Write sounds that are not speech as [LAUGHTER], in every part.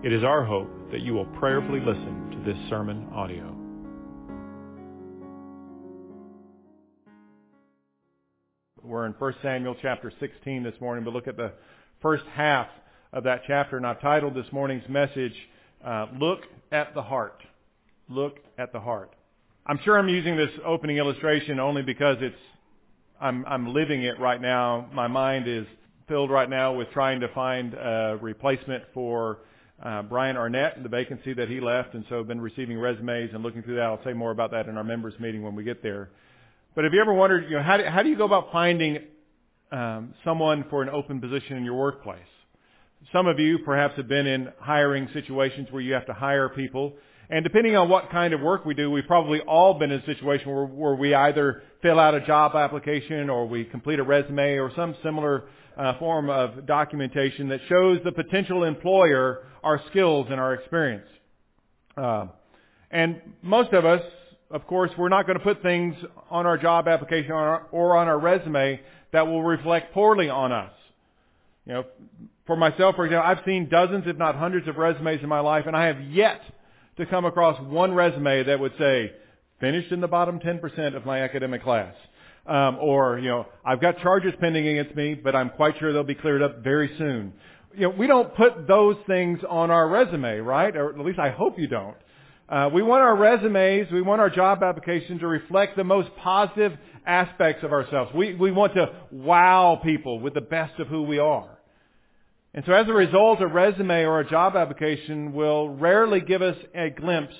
It is our hope that you will prayerfully listen to this sermon audio. We're in 1 Samuel chapter 16 this morning, but look at the first half of that chapter, and I've titled this morning's message, uh, Look at the Heart. Look at the Heart. I'm sure I'm using this opening illustration only because it's I'm, I'm living it right now. My mind is filled right now with trying to find a replacement for uh, Brian Arnett and the vacancy that he left, and so I've been receiving resumes and looking through that. I'll say more about that in our members meeting when we get there. But have you ever wondered, you know, how do, how do you go about finding um, someone for an open position in your workplace? Some of you perhaps have been in hiring situations where you have to hire people. And depending on what kind of work we do, we've probably all been in a situation where, where we either fill out a job application or we complete a resume or some similar uh, form of documentation that shows the potential employer our skills and our experience. Uh, and most of us, of course, we're not going to put things on our job application or, our, or on our resume that will reflect poorly on us. You know, for myself, for example, I've seen dozens, if not hundreds of resumes in my life, and I have yet to come across one resume that would say, finished in the bottom 10% of my academic class. Um, or, you know, I've got charges pending against me, but I'm quite sure they'll be cleared up very soon. You know, we don't put those things on our resume, right? Or at least I hope you don't. Uh, we want our resumes, we want our job application to reflect the most positive aspects of ourselves. We, we want to wow people with the best of who we are. And so as a result, a resume or a job application will rarely give us a glimpse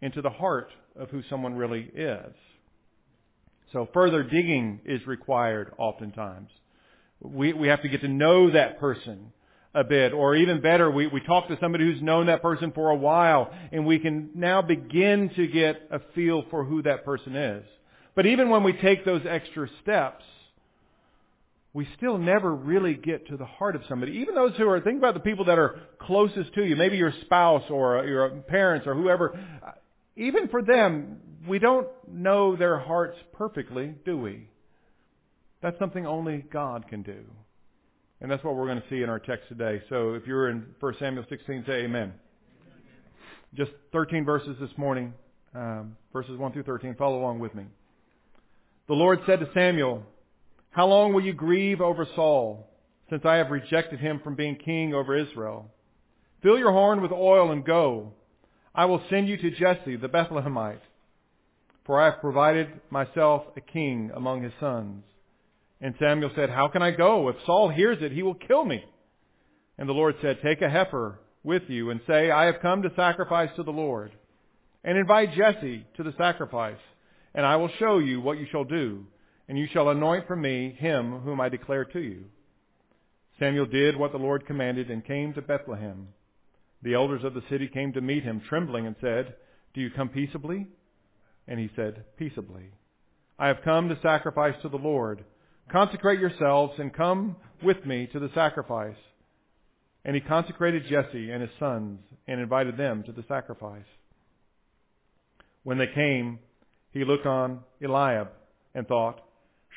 into the heart of who someone really is. So further digging is required oftentimes. We, we have to get to know that person a bit, or even better, we, we talk to somebody who's known that person for a while, and we can now begin to get a feel for who that person is. But even when we take those extra steps, we still never really get to the heart of somebody. Even those who are, think about the people that are closest to you, maybe your spouse or your parents or whoever. Even for them, we don't know their hearts perfectly, do we? That's something only God can do. And that's what we're going to see in our text today. So if you're in 1 Samuel 16, say amen. Just 13 verses this morning, um, verses 1 through 13. Follow along with me. The Lord said to Samuel, How long will you grieve over Saul, since I have rejected him from being king over Israel? Fill your horn with oil and go. I will send you to Jesse the Bethlehemite for I have provided myself a king among his sons. And Samuel said, How can I go? If Saul hears it, he will kill me. And the Lord said, Take a heifer with you and say, I have come to sacrifice to the Lord. And invite Jesse to the sacrifice, and I will show you what you shall do, and you shall anoint for me him whom I declare to you. Samuel did what the Lord commanded and came to Bethlehem. The elders of the city came to meet him, trembling, and said, Do you come peaceably? And he said, Peaceably. I have come to sacrifice to the Lord. Consecrate yourselves and come with me to the sacrifice. And he consecrated Jesse and his sons and invited them to the sacrifice. When they came, he looked on Eliab and thought,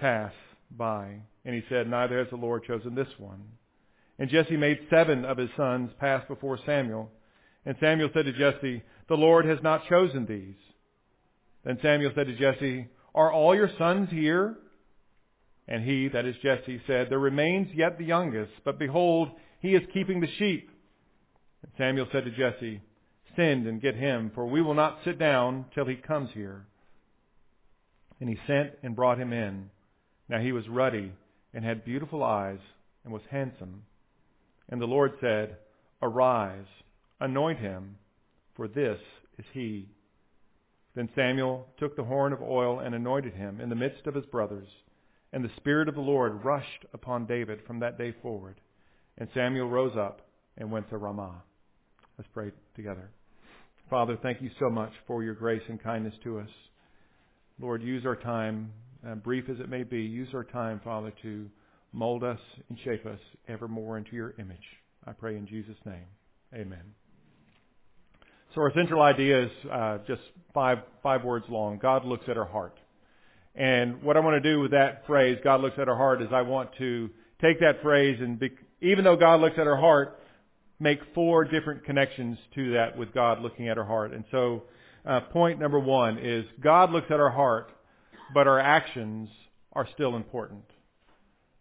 pass by, and he said, Neither has the Lord chosen this one. And Jesse made seven of his sons pass before Samuel. And Samuel said to Jesse, The Lord has not chosen these. Then Samuel said to Jesse, Are all your sons here? And he, that is Jesse, said, There remains yet the youngest, but behold, he is keeping the sheep. And Samuel said to Jesse, Send and get him, for we will not sit down till he comes here. And he sent and brought him in. Now he was ruddy and had beautiful eyes and was handsome. And the Lord said, Arise, anoint him, for this is he. Then Samuel took the horn of oil and anointed him in the midst of his brothers. And the Spirit of the Lord rushed upon David from that day forward. And Samuel rose up and went to Ramah. Let's pray together. Father, thank you so much for your grace and kindness to us. Lord, use our time, uh, brief as it may be, use our time, Father, to mold us and shape us ever more into your image. I pray in Jesus' name. Amen. So our central idea is uh, just five five words long. God looks at our heart. And what I want to do with that phrase, God looks at our heart, is I want to take that phrase and be, even though God looks at our heart, make four different connections to that with God looking at our heart. And so, uh, point number one is God looks at our heart, but our actions are still important.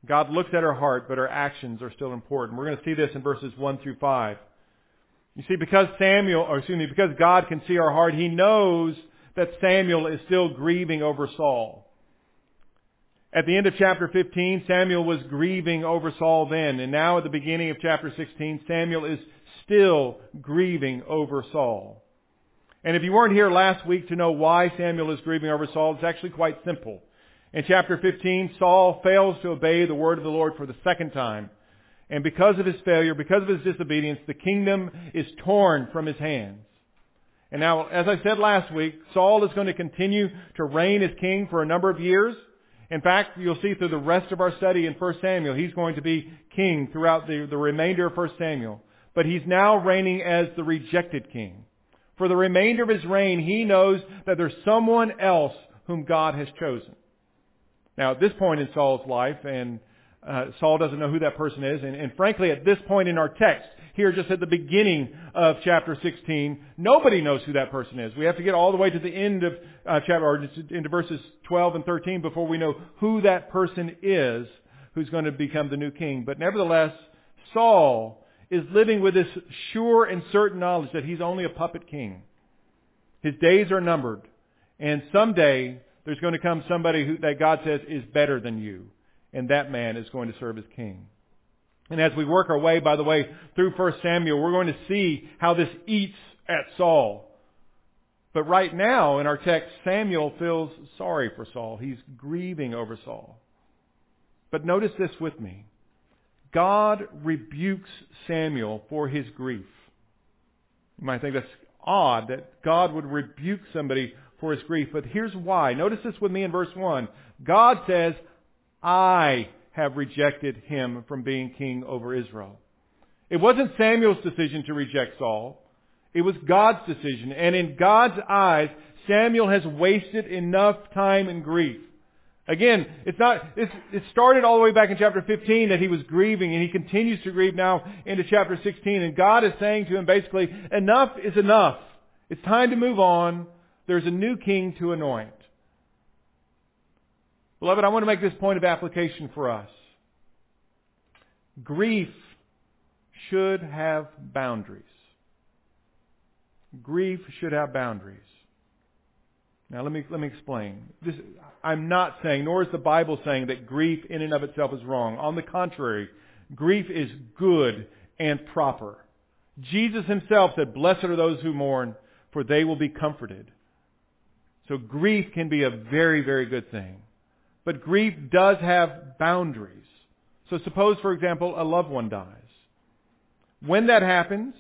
God looks at our heart, but our actions are still important. We're going to see this in verses 1 through 5. You see, because Samuel, or excuse me, because God can see our heart, He knows that Samuel is still grieving over Saul. At the end of chapter 15, Samuel was grieving over Saul then, and now at the beginning of chapter 16, Samuel is still grieving over Saul. And if you weren't here last week to know why Samuel is grieving over Saul, it's actually quite simple. In chapter 15, Saul fails to obey the word of the Lord for the second time. And because of his failure, because of his disobedience, the kingdom is torn from his hands. And now, as I said last week, Saul is going to continue to reign as king for a number of years. In fact, you'll see through the rest of our study in 1 Samuel, he's going to be king throughout the, the remainder of 1 Samuel. But he's now reigning as the rejected king. For the remainder of his reign, he knows that there's someone else whom God has chosen. Now, at this point in Saul's life, and uh, Saul doesn't know who that person is, and, and frankly, at this point in our text, here just at the beginning of chapter 16, nobody knows who that person is. We have to get all the way to the end of uh, chapter, or into verses 12 and 13 before we know who that person is who's going to become the new king. But nevertheless, Saul is living with this sure and certain knowledge that he's only a puppet king. His days are numbered. And someday there's going to come somebody who, that God says is better than you. And that man is going to serve as king. And as we work our way, by the way, through 1 Samuel, we're going to see how this eats at Saul. But right now in our text, Samuel feels sorry for Saul. He's grieving over Saul. But notice this with me. God rebukes Samuel for his grief. You might think that's odd that God would rebuke somebody for his grief, but here's why. Notice this with me in verse 1. God says, I have rejected him from being king over Israel. It wasn't Samuel's decision to reject Saul. It was God's decision. And in God's eyes, Samuel has wasted enough time in grief. Again, it's not, it's, it started all the way back in chapter 15 that he was grieving and he continues to grieve now into chapter 16 and God is saying to him basically, enough is enough. It's time to move on. There's a new king to anoint. Beloved, I want to make this point of application for us. Grief should have boundaries. Grief should have boundaries. Now let me let me explain. This, I'm not saying, nor is the Bible saying that grief in and of itself is wrong. On the contrary, grief is good and proper. Jesus himself said, "Blessed are those who mourn, for they will be comforted." So grief can be a very very good thing. But grief does have boundaries. So suppose, for example, a loved one dies. When that happens,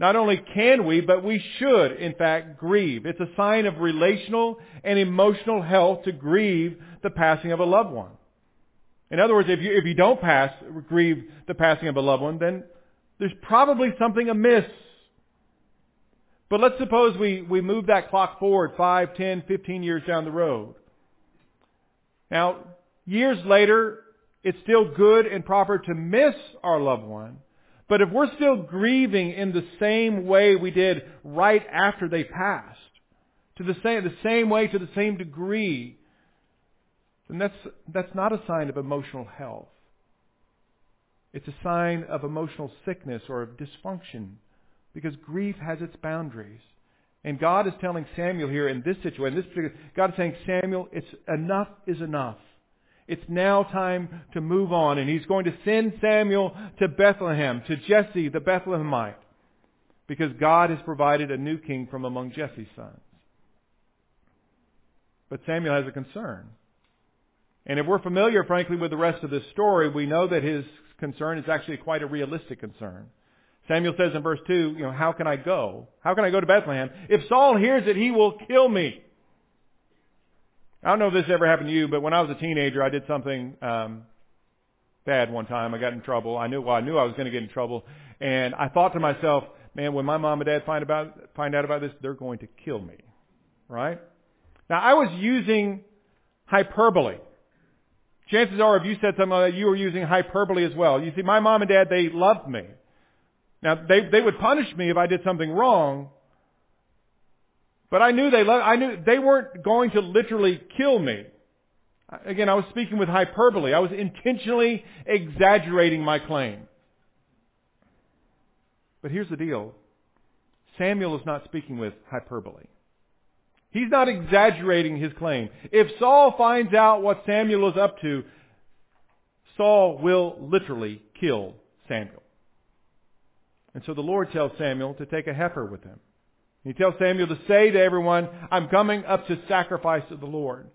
not only can we, but we should, in fact, grieve. It's a sign of relational and emotional health to grieve the passing of a loved one. In other words, if you, if you don't pass, grieve the passing of a loved one, then there's probably something amiss. But let's suppose we, we move that clock forward 5, 10, 15 years down the road. Now, years later, it's still good and proper to miss our loved one. But if we're still grieving in the same way we did right after they passed, to the same, the same way, to the same degree, then that's, that's not a sign of emotional health. It's a sign of emotional sickness or of dysfunction Because grief has its boundaries. And God is telling Samuel here in this situation, this particular, God is saying, Samuel, it's enough is enough. It's now time to move on. And he's going to send Samuel to Bethlehem, to Jesse the Bethlehemite, because God has provided a new king from among Jesse's sons. But Samuel has a concern. And if we're familiar, frankly, with the rest of this story, we know that his concern is actually quite a realistic concern. Samuel says in verse 2, you know, how can I go? How can I go to Bethlehem? If Saul hears it, he will kill me. I don't know if this ever happened to you, but when I was a teenager, I did something um, bad one time. I got in trouble. I knew well, I knew I was going to get in trouble, and I thought to myself, man, when my mom and dad find about find out about this, they're going to kill me, right? Now I was using hyperbole. Chances are, if you said something like that, you were using hyperbole as well. You see, my mom and dad, they loved me. Now, they, they would punish me if I did something wrong, but I knew they I knew they weren't going to literally kill me. Again, I was speaking with hyperbole. I was intentionally exaggerating my claim. But here's the deal. Samuel is not speaking with hyperbole. He's not exaggerating his claim. If Saul finds out what Samuel is up to, Saul will literally kill Samuel. And so the Lord tells Samuel to take a heifer with him. He tells Samuel to say to everyone, I'm coming up to sacrifice to the Lord.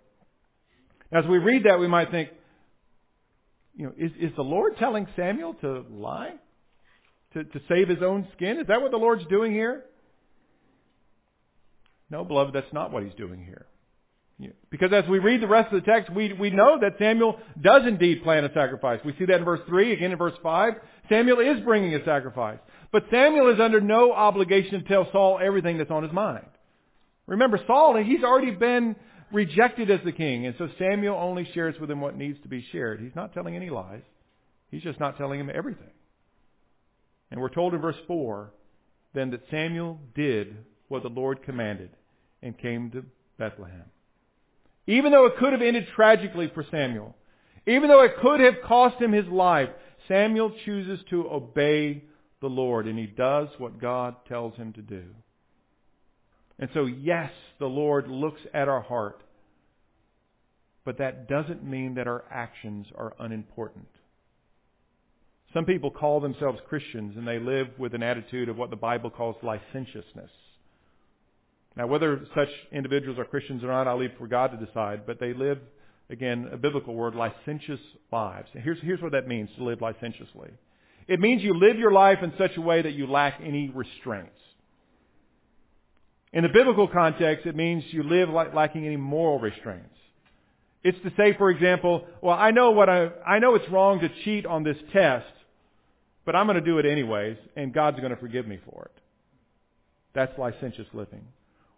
As we read that, we might think, you know, is, is the Lord telling Samuel to lie? To, to save his own skin? Is that what the Lord's doing here? No, beloved, that's not what he's doing here. Because as we read the rest of the text, we, we know that Samuel does indeed plan a sacrifice. We see that in verse 3, again in verse 5. Samuel is bringing a sacrifice. But Samuel is under no obligation to tell Saul everything that's on his mind. Remember, Saul, he's already been rejected as the king, and so Samuel only shares with him what needs to be shared. He's not telling any lies. He's just not telling him everything. And we're told in verse 4, then that Samuel did what the Lord commanded and came to Bethlehem. Even though it could have ended tragically for Samuel, even though it could have cost him his life, Samuel chooses to obey the Lord and he does what God tells him to do. And so, yes, the Lord looks at our heart, but that doesn't mean that our actions are unimportant. Some people call themselves Christians and they live with an attitude of what the Bible calls licentiousness. Now, whether such individuals are Christians or not, I'll leave for God to decide, but they live, again, a biblical word, licentious lives. Here's, here's what that means to live licentiously. It means you live your life in such a way that you lack any restraints. In the biblical context, it means you live like lacking any moral restraints. It's to say, for example, well, I know what I, I know it's wrong to cheat on this test, but I'm going to do it anyways, and God's going to forgive me for it. That's licentious living.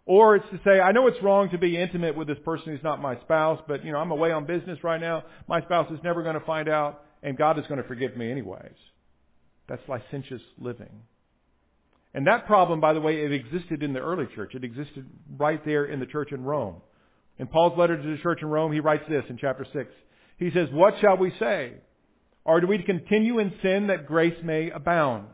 Or it's to say, I know it's wrong to be intimate with this person who's not my spouse, but you know, I'm away on business right now. My spouse is never going to find out, and God is going to forgive me anyways. That's licentious living. And that problem, by the way, it existed in the early church. It existed right there in the church in Rome. In Paul's letter to the church in Rome, he writes this in chapter 6. He says, What shall we say? Or do we continue in sin that grace may abound?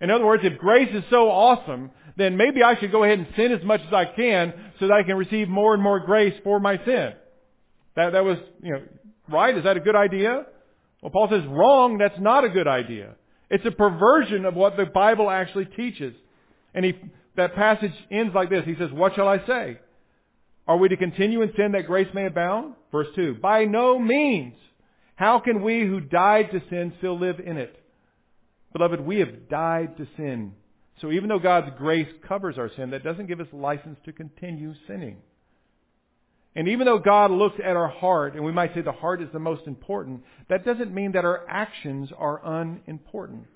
In other words, if grace is so awesome, then maybe I should go ahead and sin as much as I can so that I can receive more and more grace for my sin. That, that was, you know, right? Is that a good idea? Well, Paul says wrong, that's not a good idea. It's a perversion of what the Bible actually teaches. And he, that passage ends like this. He says, what shall I say? Are we to continue in sin that grace may abound? Verse 2. By no means. How can we who died to sin still live in it? Beloved, we have died to sin. So even though God's grace covers our sin, that doesn't give us license to continue sinning. And even though God looks at our heart, and we might say the heart is the most important, that doesn't mean that our actions are unimportant.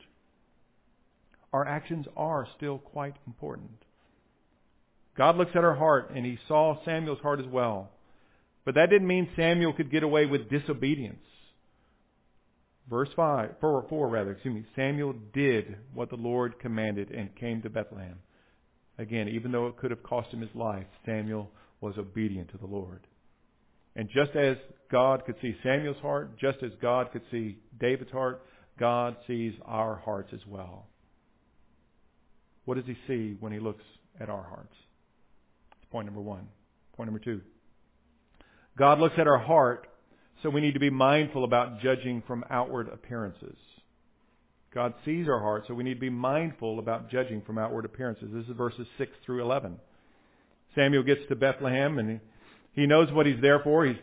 Our actions are still quite important. God looks at our heart, and he saw Samuel's heart as well. But that didn't mean Samuel could get away with disobedience. Verse 5, 4, 4 rather, excuse me, Samuel did what the Lord commanded and came to Bethlehem. Again, even though it could have cost him his life, Samuel was obedient to the Lord. And just as God could see Samuel's heart, just as God could see David's heart, God sees our hearts as well. What does he see when he looks at our hearts? Point number one. Point number two. God looks at our heart, so we need to be mindful about judging from outward appearances. God sees our heart, so we need to be mindful about judging from outward appearances. This is verses 6 through 11. Samuel gets to Bethlehem and he knows what he's there for. He's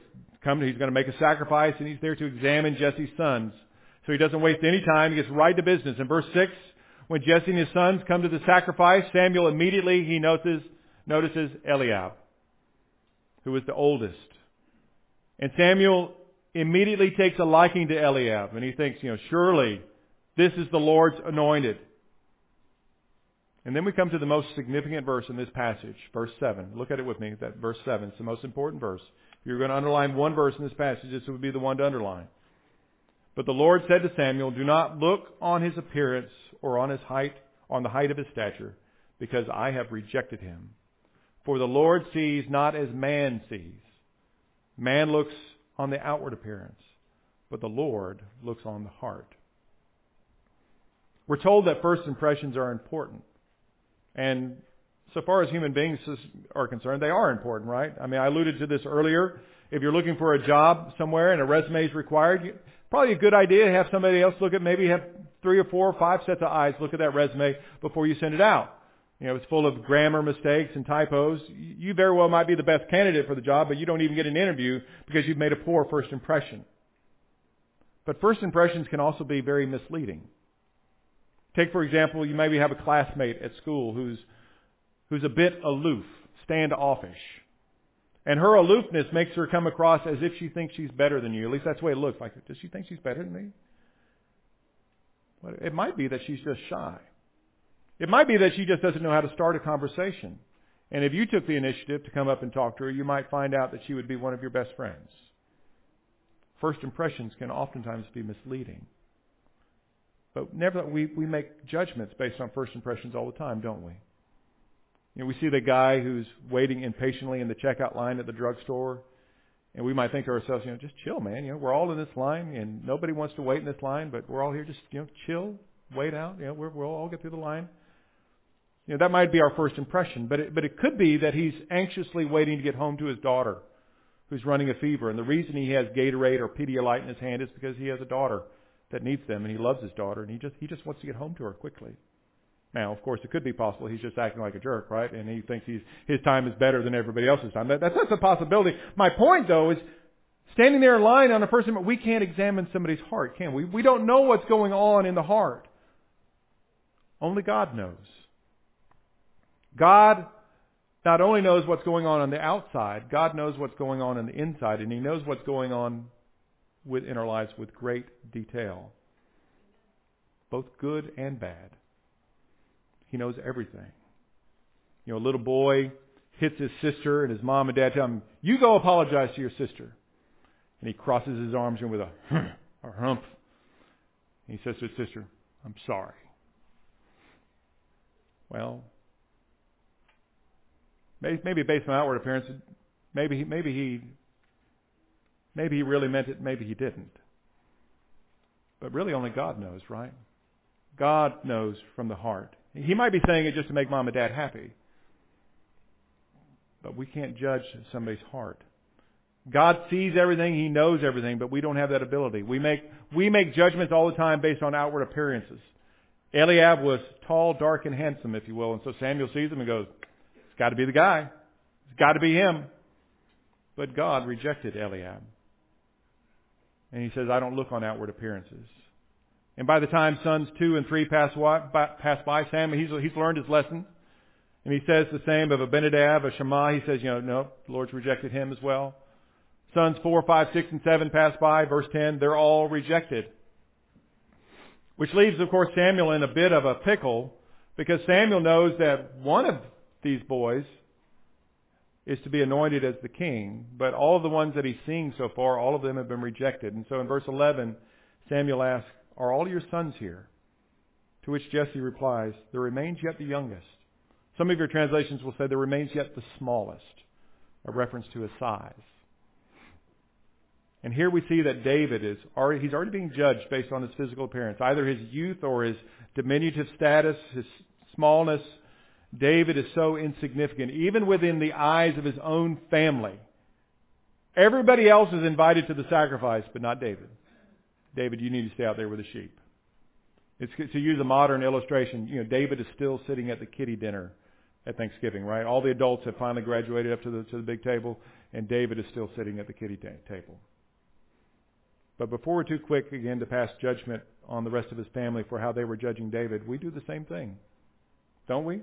come, he's going to make a sacrifice and he's there to examine Jesse's sons. So he doesn't waste any time. He gets right to business. In verse 6, when Jesse and his sons come to the sacrifice, Samuel immediately, he notices, notices Eliab, who was the oldest. And Samuel immediately takes a liking to Eliab and he thinks, you know, surely this is the Lord's anointed. And then we come to the most significant verse in this passage, verse 7. Look at it with me, that verse 7. It's the most important verse. If you're going to underline one verse in this passage, this would be the one to underline. But the Lord said to Samuel, Do not look on his appearance or on his height, on the height of his stature, because I have rejected him. For the Lord sees not as man sees. Man looks on the outward appearance, but the Lord looks on the heart. We're told that first impressions are important. And so far as human beings are concerned, they are important, right? I mean, I alluded to this earlier. If you're looking for a job somewhere and a resume is required, probably a good idea to have somebody else look at, maybe have three or four or five sets of eyes look at that resume before you send it out. You know, it's full of grammar mistakes and typos. You very well might be the best candidate for the job, but you don't even get an interview because you've made a poor first impression. But first impressions can also be very misleading. Take, for example, you maybe have a classmate at school who's, who's a bit aloof, standoffish. And her aloofness makes her come across as if she thinks she's better than you. At least that's the way it looks. Like, does she think she's better than me? It might be that she's just shy. It might be that she just doesn't know how to start a conversation. And if you took the initiative to come up and talk to her, you might find out that she would be one of your best friends. First impressions can oftentimes be misleading. But never, we, we make judgments based on first impressions all the time, don't we? You know, we see the guy who's waiting impatiently in the checkout line at the drugstore, and we might think to ourselves, you know, just chill, man. You know, we're all in this line, and nobody wants to wait in this line, but we're all here just, you know, chill, wait out. You know, we're, we'll all get through the line. You know, that might be our first impression, but it, but it could be that he's anxiously waiting to get home to his daughter who's running a fever. And the reason he has Gatorade or Pedialyte in his hand is because he has a daughter that needs them, and he loves his daughter, and he just he just wants to get home to her quickly. Now, of course, it could be possible he's just acting like a jerk, right? And he thinks he's his time is better than everybody else's time. That, that's, that's a possibility. My point, though, is standing there in line on a first amendment, we can't examine somebody's heart, can we? We don't know what's going on in the heart. Only God knows. God not only knows what's going on on the outside, God knows what's going on on the inside, and He knows what's going on with, in our lives with great detail, both good and bad. He knows everything. You know, a little boy hits his sister, and his mom and dad tell him, "You go apologize to your sister." And he crosses his arms and with a a hump. And he says to his sister, "I'm sorry." Well, maybe based on outward appearance, maybe maybe he Maybe he really meant it, maybe he didn't. But really only God knows, right? God knows from the heart. He might be saying it just to make mom and dad happy. But we can't judge somebody's heart. God sees everything, He knows everything, but we don't have that ability. We make, we make judgments all the time based on outward appearances. Eliab was tall, dark, and handsome, if you will, and so Samuel sees him and goes, it's got to be the guy. It's got to be him. But God rejected Eliab. And he says, I don't look on outward appearances. And by the time sons two and three pass, pass by, Sam, he's, he's learned his lesson. And he says the same of Abinadab, a Shammah. He says, you know, no, the Lord's rejected him as well. Sons four, five, six, and seven pass by. Verse 10, they're all rejected. Which leaves, of course, Samuel in a bit of a pickle because Samuel knows that one of these boys is to be anointed as the king, but all of the ones that he's seeing so far, all of them have been rejected. And so in verse 11, Samuel asks, Are all your sons here? To which Jesse replies, There remains yet the youngest. Some of your translations will say, There remains yet the smallest, a reference to his size. And here we see that David is already, he's already being judged based on his physical appearance, either his youth or his diminutive status, his smallness, David is so insignificant, even within the eyes of his own family. Everybody else is invited to the sacrifice, but not David. David, you need to stay out there with the sheep. It's, to use a modern illustration, you know, David is still sitting at the kiddie dinner at Thanksgiving, right? All the adults have finally graduated up to the to the big table, and David is still sitting at the kiddie t- table. But before we're too quick again to pass judgment on the rest of his family for how they were judging David, we do the same thing, don't we?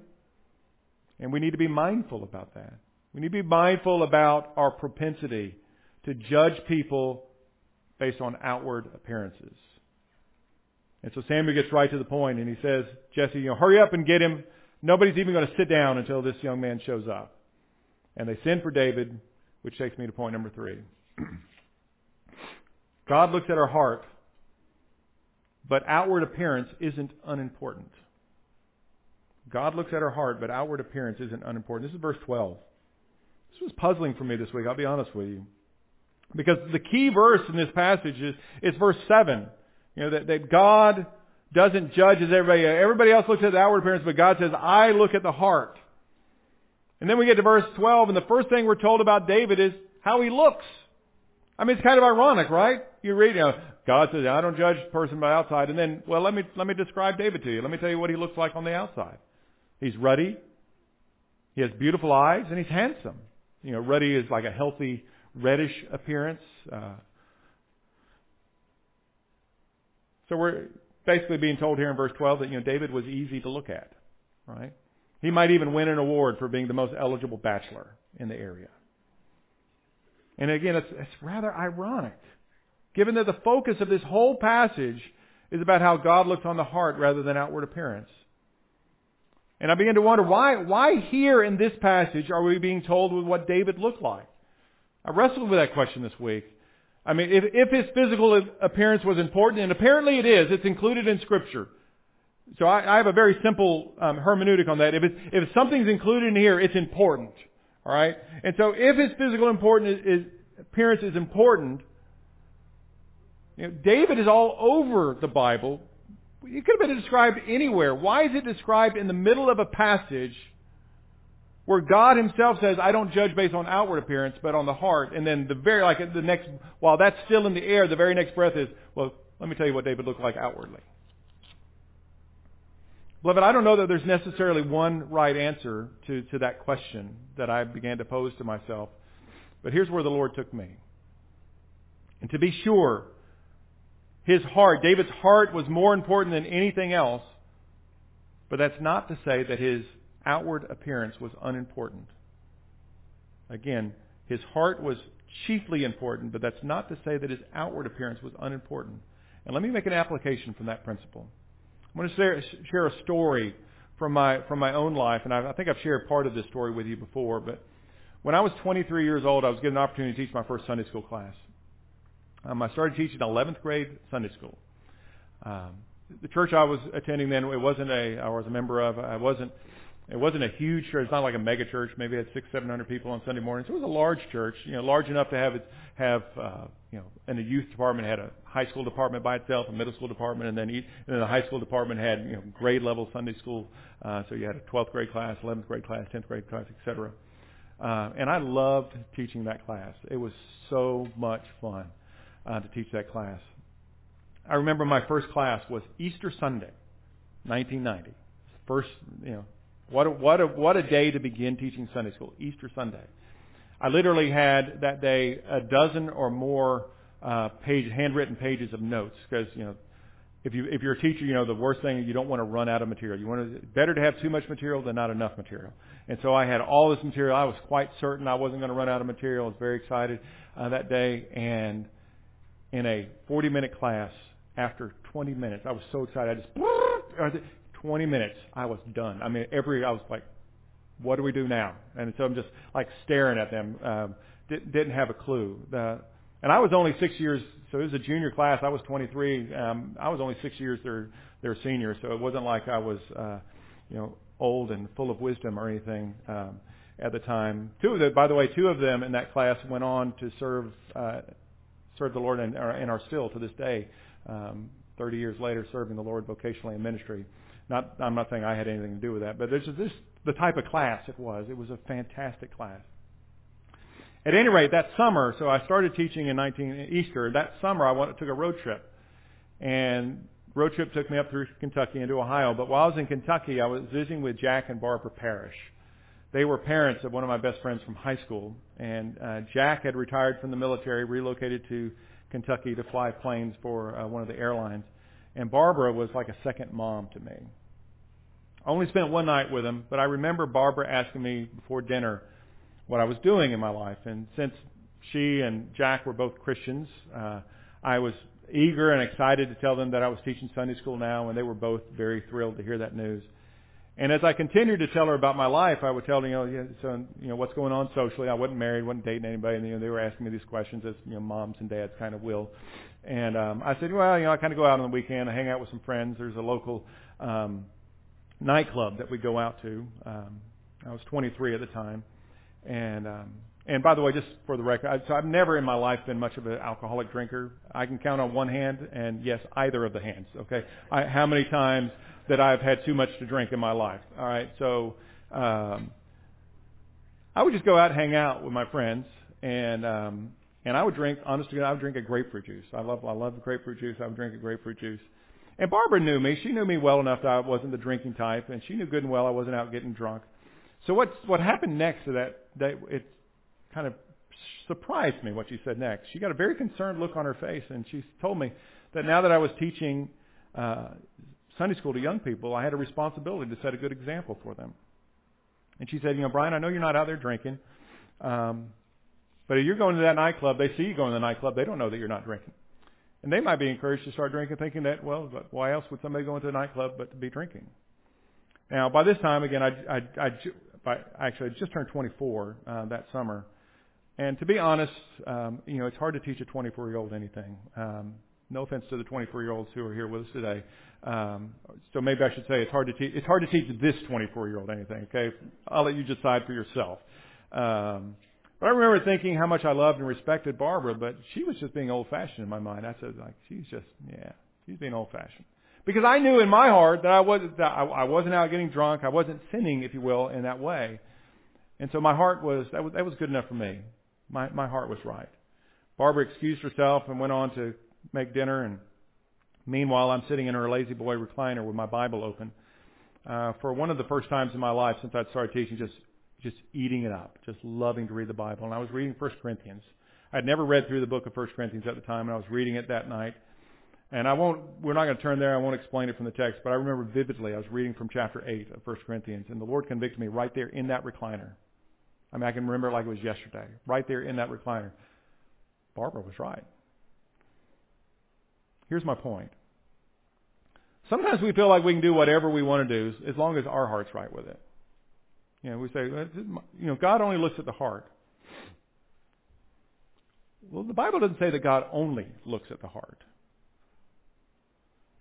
And we need to be mindful about that. We need to be mindful about our propensity to judge people based on outward appearances. And so Samuel gets right to the point and he says, Jesse, you know, hurry up and get him. Nobody's even going to sit down until this young man shows up. And they send for David, which takes me to point number three. [CLEARS THROAT] God looks at our heart, but outward appearance isn't unimportant. God looks at our heart, but outward appearance isn't unimportant. This is verse 12. This was puzzling for me this week, I'll be honest with you. Because the key verse in this passage is, is verse 7. You know, that, that God doesn't judge as everybody, everybody else looks at the outward appearance, but God says, I look at the heart. And then we get to verse 12, and the first thing we're told about David is how he looks. I mean, it's kind of ironic, right? You read, you know, God says, I don't judge a person by outside, and then, well, let me, let me describe David to you. Let me tell you what he looks like on the outside. He's ruddy. He has beautiful eyes, and he's handsome. You know, ruddy is like a healthy reddish appearance. Uh, so we're basically being told here in verse 12 that, you know, David was easy to look at, right? He might even win an award for being the most eligible bachelor in the area. And again, it's, it's rather ironic, given that the focus of this whole passage is about how God looks on the heart rather than outward appearance. And I begin to wonder why, why here in this passage are we being told what David looked like? I wrestled with that question this week. I mean, if, if his physical appearance was important, and apparently it is, it's included in Scripture. So I, I have a very simple um, hermeneutic on that. If, it's, if something's included in here, it's important. All right? And so if his physical important is, is, appearance is important, you know, David is all over the Bible. It could have been described anywhere. Why is it described in the middle of a passage where God himself says, I don't judge based on outward appearance, but on the heart. And then the very, like the next, while that's still in the air, the very next breath is, well, let me tell you what David looked like outwardly. Beloved, I don't know that there's necessarily one right answer to, to that question that I began to pose to myself. But here's where the Lord took me. And to be sure, his heart, David's heart was more important than anything else. But that's not to say that his outward appearance was unimportant. Again, his heart was chiefly important, but that's not to say that his outward appearance was unimportant. And let me make an application from that principle. I'm going to share, a story from my from my own life, and I, I think I've shared part of this story with you before. But when I was 23 years old, I was given an opportunity to teach my first Sunday school class. Um, I started teaching 11th grade Sunday school. Um, the church I was attending then, it wasn't a I was a member of. I wasn't it wasn't a huge church. It's not like a mega church. Maybe it had six, seven hundred people on Sunday mornings. It was a large church, you know, large enough to have it have, uh, you know, and the youth department had a high school department by itself, a middle school department, and then each, and then the high school department had, you know, grade level Sunday school. Uh, so you had a 12th grade class, 11th grade class, 10th grade class, etc. Uh, and I loved teaching that class. It was so much fun uh, to teach that class. I remember my first class was Easter Sunday, 1990. First, you know, what a, what a, what a day to begin teaching Sunday school, Easter Sunday. I literally had that day a dozen or more uh, page, handwritten pages of notes because you know if you if you're a teacher, you know the worst thing you don't want to run out of material. You want to better to have too much material than not enough material. And so I had all this material. I was quite certain I wasn't going to run out of material. I was very excited uh, that day. And in a 40 minute class, after 20 minutes, I was so excited. I just 20 minutes, I was done. I mean, every, I was like, what do we do now? And so I'm just like staring at them. Um, didn't, didn't have a clue. Uh, and I was only six years, so it was a junior class. I was 23. Um, I was only six years their, their senior, so it wasn't like I was, uh, you know, old and full of wisdom or anything, um, at the time. Two of the, by the way, two of them in that class went on to serve, uh, serve the Lord and, and are still to this day, um, 30 years later serving the Lord vocationally in ministry. Not, I'm not saying I had anything to do with that, but there's this the type of class it was. It was a fantastic class. At any rate, that summer, so I started teaching in 19 Easter. That summer, I went took a road trip, and road trip took me up through Kentucky into Ohio. But while I was in Kentucky, I was visiting with Jack and Barbara Parrish. They were parents of one of my best friends from high school, and uh, Jack had retired from the military, relocated to Kentucky to fly planes for uh, one of the airlines, and Barbara was like a second mom to me. I only spent one night with him, but I remember Barbara asking me before dinner what I was doing in my life, and since she and Jack were both Christians, uh, I was eager and excited to tell them that I was teaching Sunday school now, and they were both very thrilled to hear that news. And as I continued to tell her about my life, I would tell her, you know, yeah, so, you know, what's going on socially. I wasn't married, wasn't dating anybody, and you know, they were asking me these questions as you know, moms and dads kind of will. And um, I said, well, you know, I kind of go out on the weekend, I hang out with some friends. There's a local um, nightclub that we go out to. Um, I was 23 at the time, and um, and by the way, just for the record, I, so I've never in my life been much of an alcoholic drinker. I can count on one hand, and yes, either of the hands. Okay, I, how many times that I've had too much to drink in my life? All right, so um, I would just go out and hang out with my friends, and um, and I would drink. Honestly, I would drink a grapefruit juice. I love I love grapefruit juice. I would drink a grapefruit juice. And Barbara knew me. She knew me well enough that I wasn't the drinking type, and she knew good and well I wasn't out getting drunk. So what what happened next to that? That it kind of surprised me what she said next. She got a very concerned look on her face, and she told me that now that I was teaching uh, Sunday school to young people, I had a responsibility to set a good example for them. And she said, you know, Brian, I know you're not out there drinking, um, but if you're going to that nightclub, they see you going to the nightclub, they don't know that you're not drinking. And they might be encouraged to start drinking, thinking that, well, why else would somebody go into a nightclub but to be drinking? Now, by this time, again, I, I, I, I actually I just turned 24 uh, that summer, and to be honest, um, you know, it's hard to teach a 24-year-old anything. Um, no offense to the 24-year-olds who are here with us today. Um, so maybe I should say it's hard to teach. It's hard to teach this 24-year-old anything. Okay, I'll let you decide for yourself. Um, but I remember thinking how much I loved and respected Barbara, but she was just being old-fashioned in my mind. I said, like, she's just, yeah, she's being old-fashioned. Because I knew in my heart that I wasn't, that I, I wasn't out getting drunk. I wasn't sinning, if you will, in that way. And so my heart was, that was, that was good enough for me. My, my heart was right. Barbara excused herself and went on to make dinner. And meanwhile, I'm sitting in her La-Z-Boy recliner with my Bible open. Uh, for one of the first times in my life since I'd started teaching, just just eating it up, just loving to read the Bible. And I was reading First Corinthians. I'd never read through the book of First Corinthians at the time, and I was reading it that night. And I won't, we're not going to turn there. I won't explain it from the text, but I remember vividly. I was reading from chapter 8 of First Corinthians, and the Lord convicted me right there in that recliner. I mean, I can remember it like it was yesterday. Right there in that recliner. Barbara was right. Here's my point. Sometimes we feel like we can do whatever we want to do as long as our heart's right with it. You know, we say, you know, God only looks at the heart. Well, the Bible doesn't say that God only looks at the heart.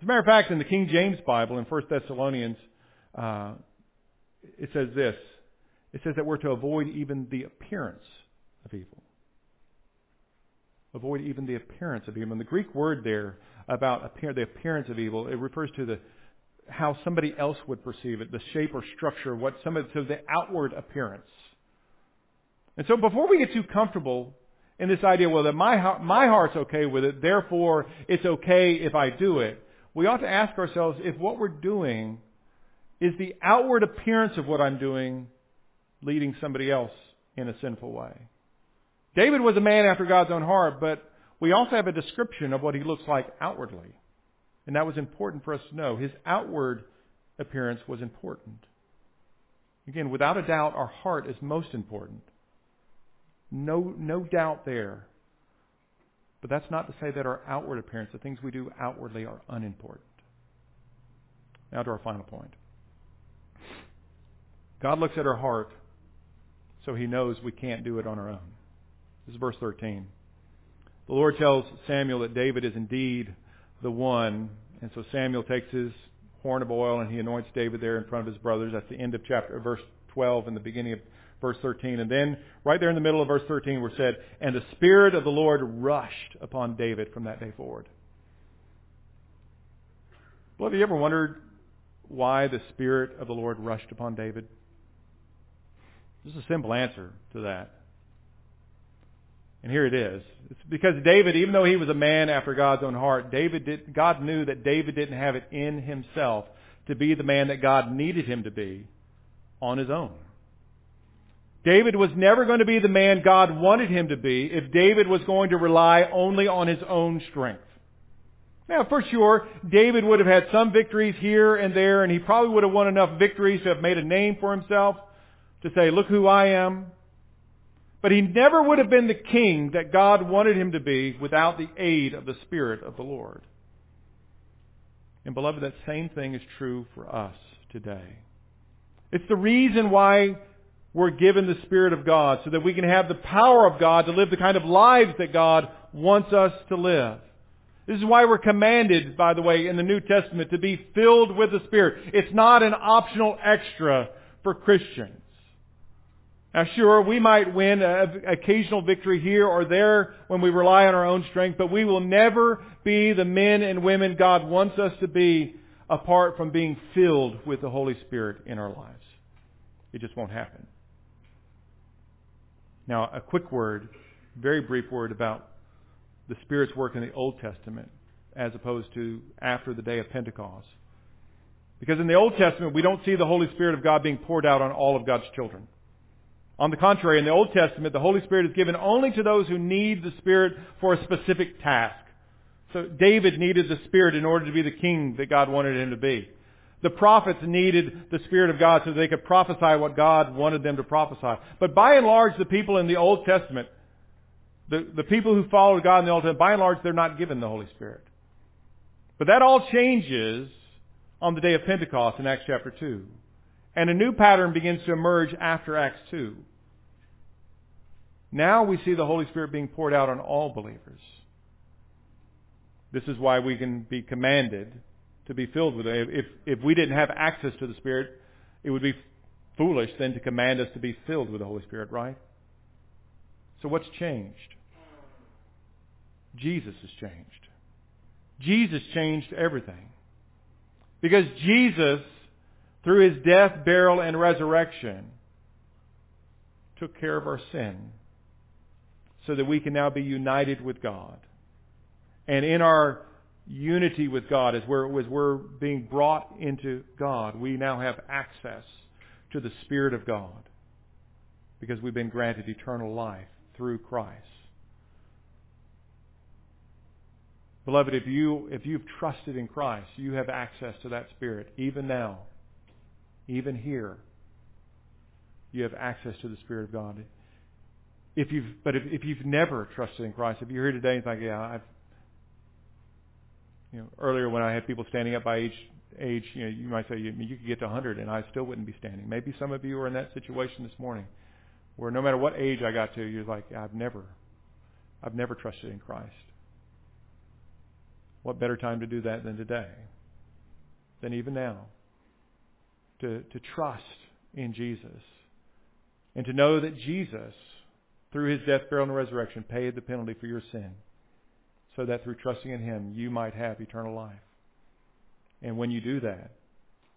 As a matter of fact, in the King James Bible, in 1 Thessalonians, uh, it says this. It says that we're to avoid even the appearance of evil. Avoid even the appearance of evil. And the Greek word there about appear, the appearance of evil, it refers to the how somebody else would perceive it, the shape or structure, what somebody, so the outward appearance. And so before we get too comfortable in this idea, well, that my, my heart's okay with it, therefore it's okay if I do it, we ought to ask ourselves if what we're doing is the outward appearance of what I'm doing leading somebody else in a sinful way. David was a man after God's own heart, but we also have a description of what he looks like outwardly. And that was important for us to know. His outward appearance was important. Again, without a doubt, our heart is most important. No, no doubt there. But that's not to say that our outward appearance, the things we do outwardly, are unimportant. Now to our final point. God looks at our heart, so he knows we can't do it on our own. This is verse 13. The Lord tells Samuel that David is indeed the one. And so Samuel takes his horn of oil and he anoints David there in front of his brothers. That's the end of chapter uh, verse 12 and the beginning of verse 13. And then right there in the middle of verse 13 we're said, and the Spirit of the Lord rushed upon David from that day forward. Well, have you ever wondered why the Spirit of the Lord rushed upon David? There's a simple answer to that. And here it is. It's because David, even though he was a man after God's own heart, David did, God knew that David didn't have it in himself to be the man that God needed him to be on his own. David was never going to be the man God wanted him to be if David was going to rely only on his own strength. Now, for sure, David would have had some victories here and there, and he probably would have won enough victories to have made a name for himself to say, look who I am. But he never would have been the king that God wanted him to be without the aid of the Spirit of the Lord. And beloved, that same thing is true for us today. It's the reason why we're given the Spirit of God, so that we can have the power of God to live the kind of lives that God wants us to live. This is why we're commanded, by the way, in the New Testament to be filled with the Spirit. It's not an optional extra for Christians. Now sure, we might win an occasional victory here or there when we rely on our own strength, but we will never be the men and women God wants us to be apart from being filled with the Holy Spirit in our lives. It just won't happen. Now, a quick word, very brief word about the Spirit's work in the Old Testament as opposed to after the day of Pentecost. Because in the Old Testament, we don't see the Holy Spirit of God being poured out on all of God's children. On the contrary, in the Old Testament, the Holy Spirit is given only to those who need the Spirit for a specific task. So David needed the Spirit in order to be the king that God wanted him to be. The prophets needed the Spirit of God so they could prophesy what God wanted them to prophesy. But by and large, the people in the Old Testament, the, the people who followed God in the Old Testament, by and large, they're not given the Holy Spirit. But that all changes on the day of Pentecost in Acts chapter 2. And a new pattern begins to emerge after Acts 2. Now we see the Holy Spirit being poured out on all believers. This is why we can be commanded to be filled with it. If, if we didn't have access to the Spirit, it would be foolish then to command us to be filled with the Holy Spirit, right? So what's changed? Jesus has changed. Jesus changed everything. Because Jesus, through his death, burial, and resurrection, took care of our sin so that we can now be united with God. And in our unity with God, as we're, as we're being brought into God, we now have access to the Spirit of God because we've been granted eternal life through Christ. Beloved, if you if you've trusted in Christ, you have access to that Spirit even now, even here. You have access to the Spirit of God. If you've, but if, if you've never trusted in Christ, if you're here today and think, yeah, I've, you know, earlier when I had people standing up by age, age, you know, you might say you, you could get to 100 and I still wouldn't be standing. Maybe some of you are in that situation this morning, where no matter what age I got to, you're like, I've never, I've never trusted in Christ. What better time to do that than today? Than even now. To, to trust in Jesus. And to know that Jesus through his death, burial, and resurrection, paid the penalty for your sin, so that through trusting in him, you might have eternal life. And when you do that,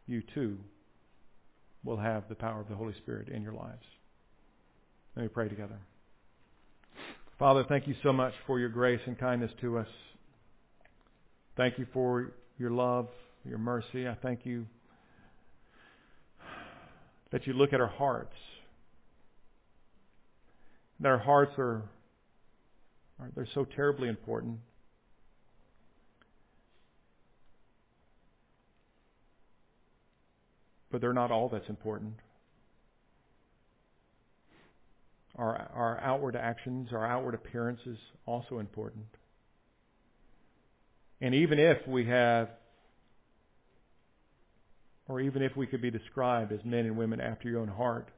you too will have the power of the Holy Spirit in your lives. Let me pray together. Father, thank you so much for your grace and kindness to us. Thank you for your love, your mercy. I thank you that you look at our hearts that our hearts are, are they're so terribly important. But they're not all that's important. Our, our outward actions, our outward appearance is also important. And even if we have, or even if we could be described as men and women after your own heart,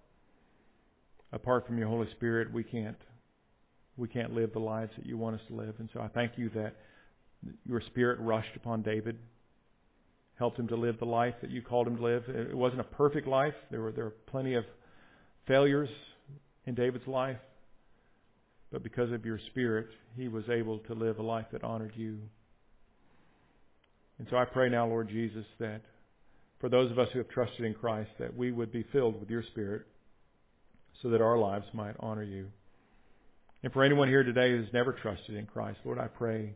apart from your Holy Spirit, we can't we can't live the lives that you want us to live. And so I thank you that your Spirit rushed upon David, helped him to live the life that you called him to live. It wasn't a perfect life. There were there were plenty of failures in David's life, but because of your Spirit, he was able to live a life that honored you. And so I pray now, Lord Jesus, that for those of us who have trusted in Christ, that we would be filled with your Spirit so that our lives might honor you. And for anyone here today who's never trusted in Christ, Lord, I pray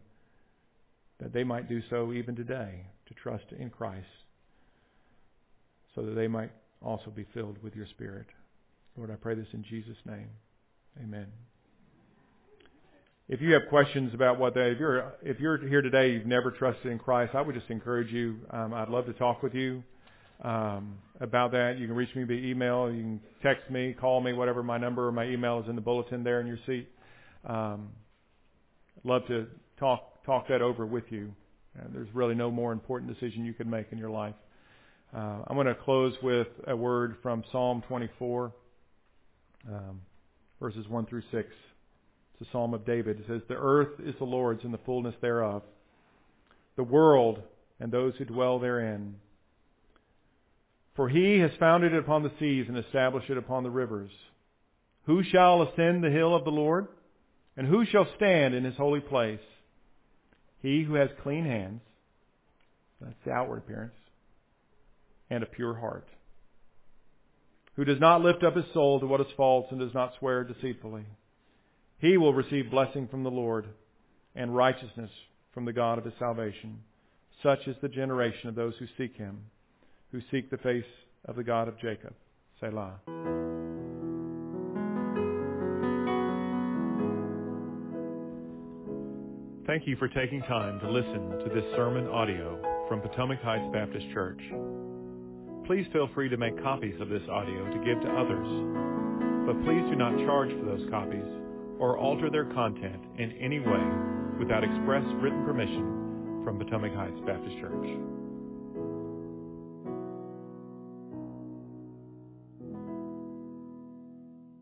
that they might do so even today, to trust in Christ, so that they might also be filled with your Spirit. Lord, I pray this in Jesus' name. Amen. If you have questions about what they, if you're if you're here today, you've never trusted in Christ, I would just encourage you. Um, I'd love to talk with you um, about that. You can reach me by email. You can text me, call me, whatever. My number or my email is in the bulletin there in your seat. Um, love to talk talk that over with you. Uh, there's really no more important decision you can make in your life. Uh, I'm going to close with a word from Psalm 24, um, verses 1 through 6. It's a psalm of David. It says, The earth is the Lord's and the fullness thereof, the world and those who dwell therein. For he has founded it upon the seas and established it upon the rivers. Who shall ascend the hill of the Lord? And who shall stand in his holy place? He who has clean hands, that's the outward appearance, and a pure heart, who does not lift up his soul to what is false and does not swear deceitfully. He will receive blessing from the Lord and righteousness from the God of his salvation. Such is the generation of those who seek him, who seek the face of the God of Jacob. Selah. Thank you for taking time to listen to this sermon audio from Potomac Heights Baptist Church. Please feel free to make copies of this audio to give to others, but please do not charge for those copies or alter their content in any way without express written permission from Potomac Heights Baptist Church.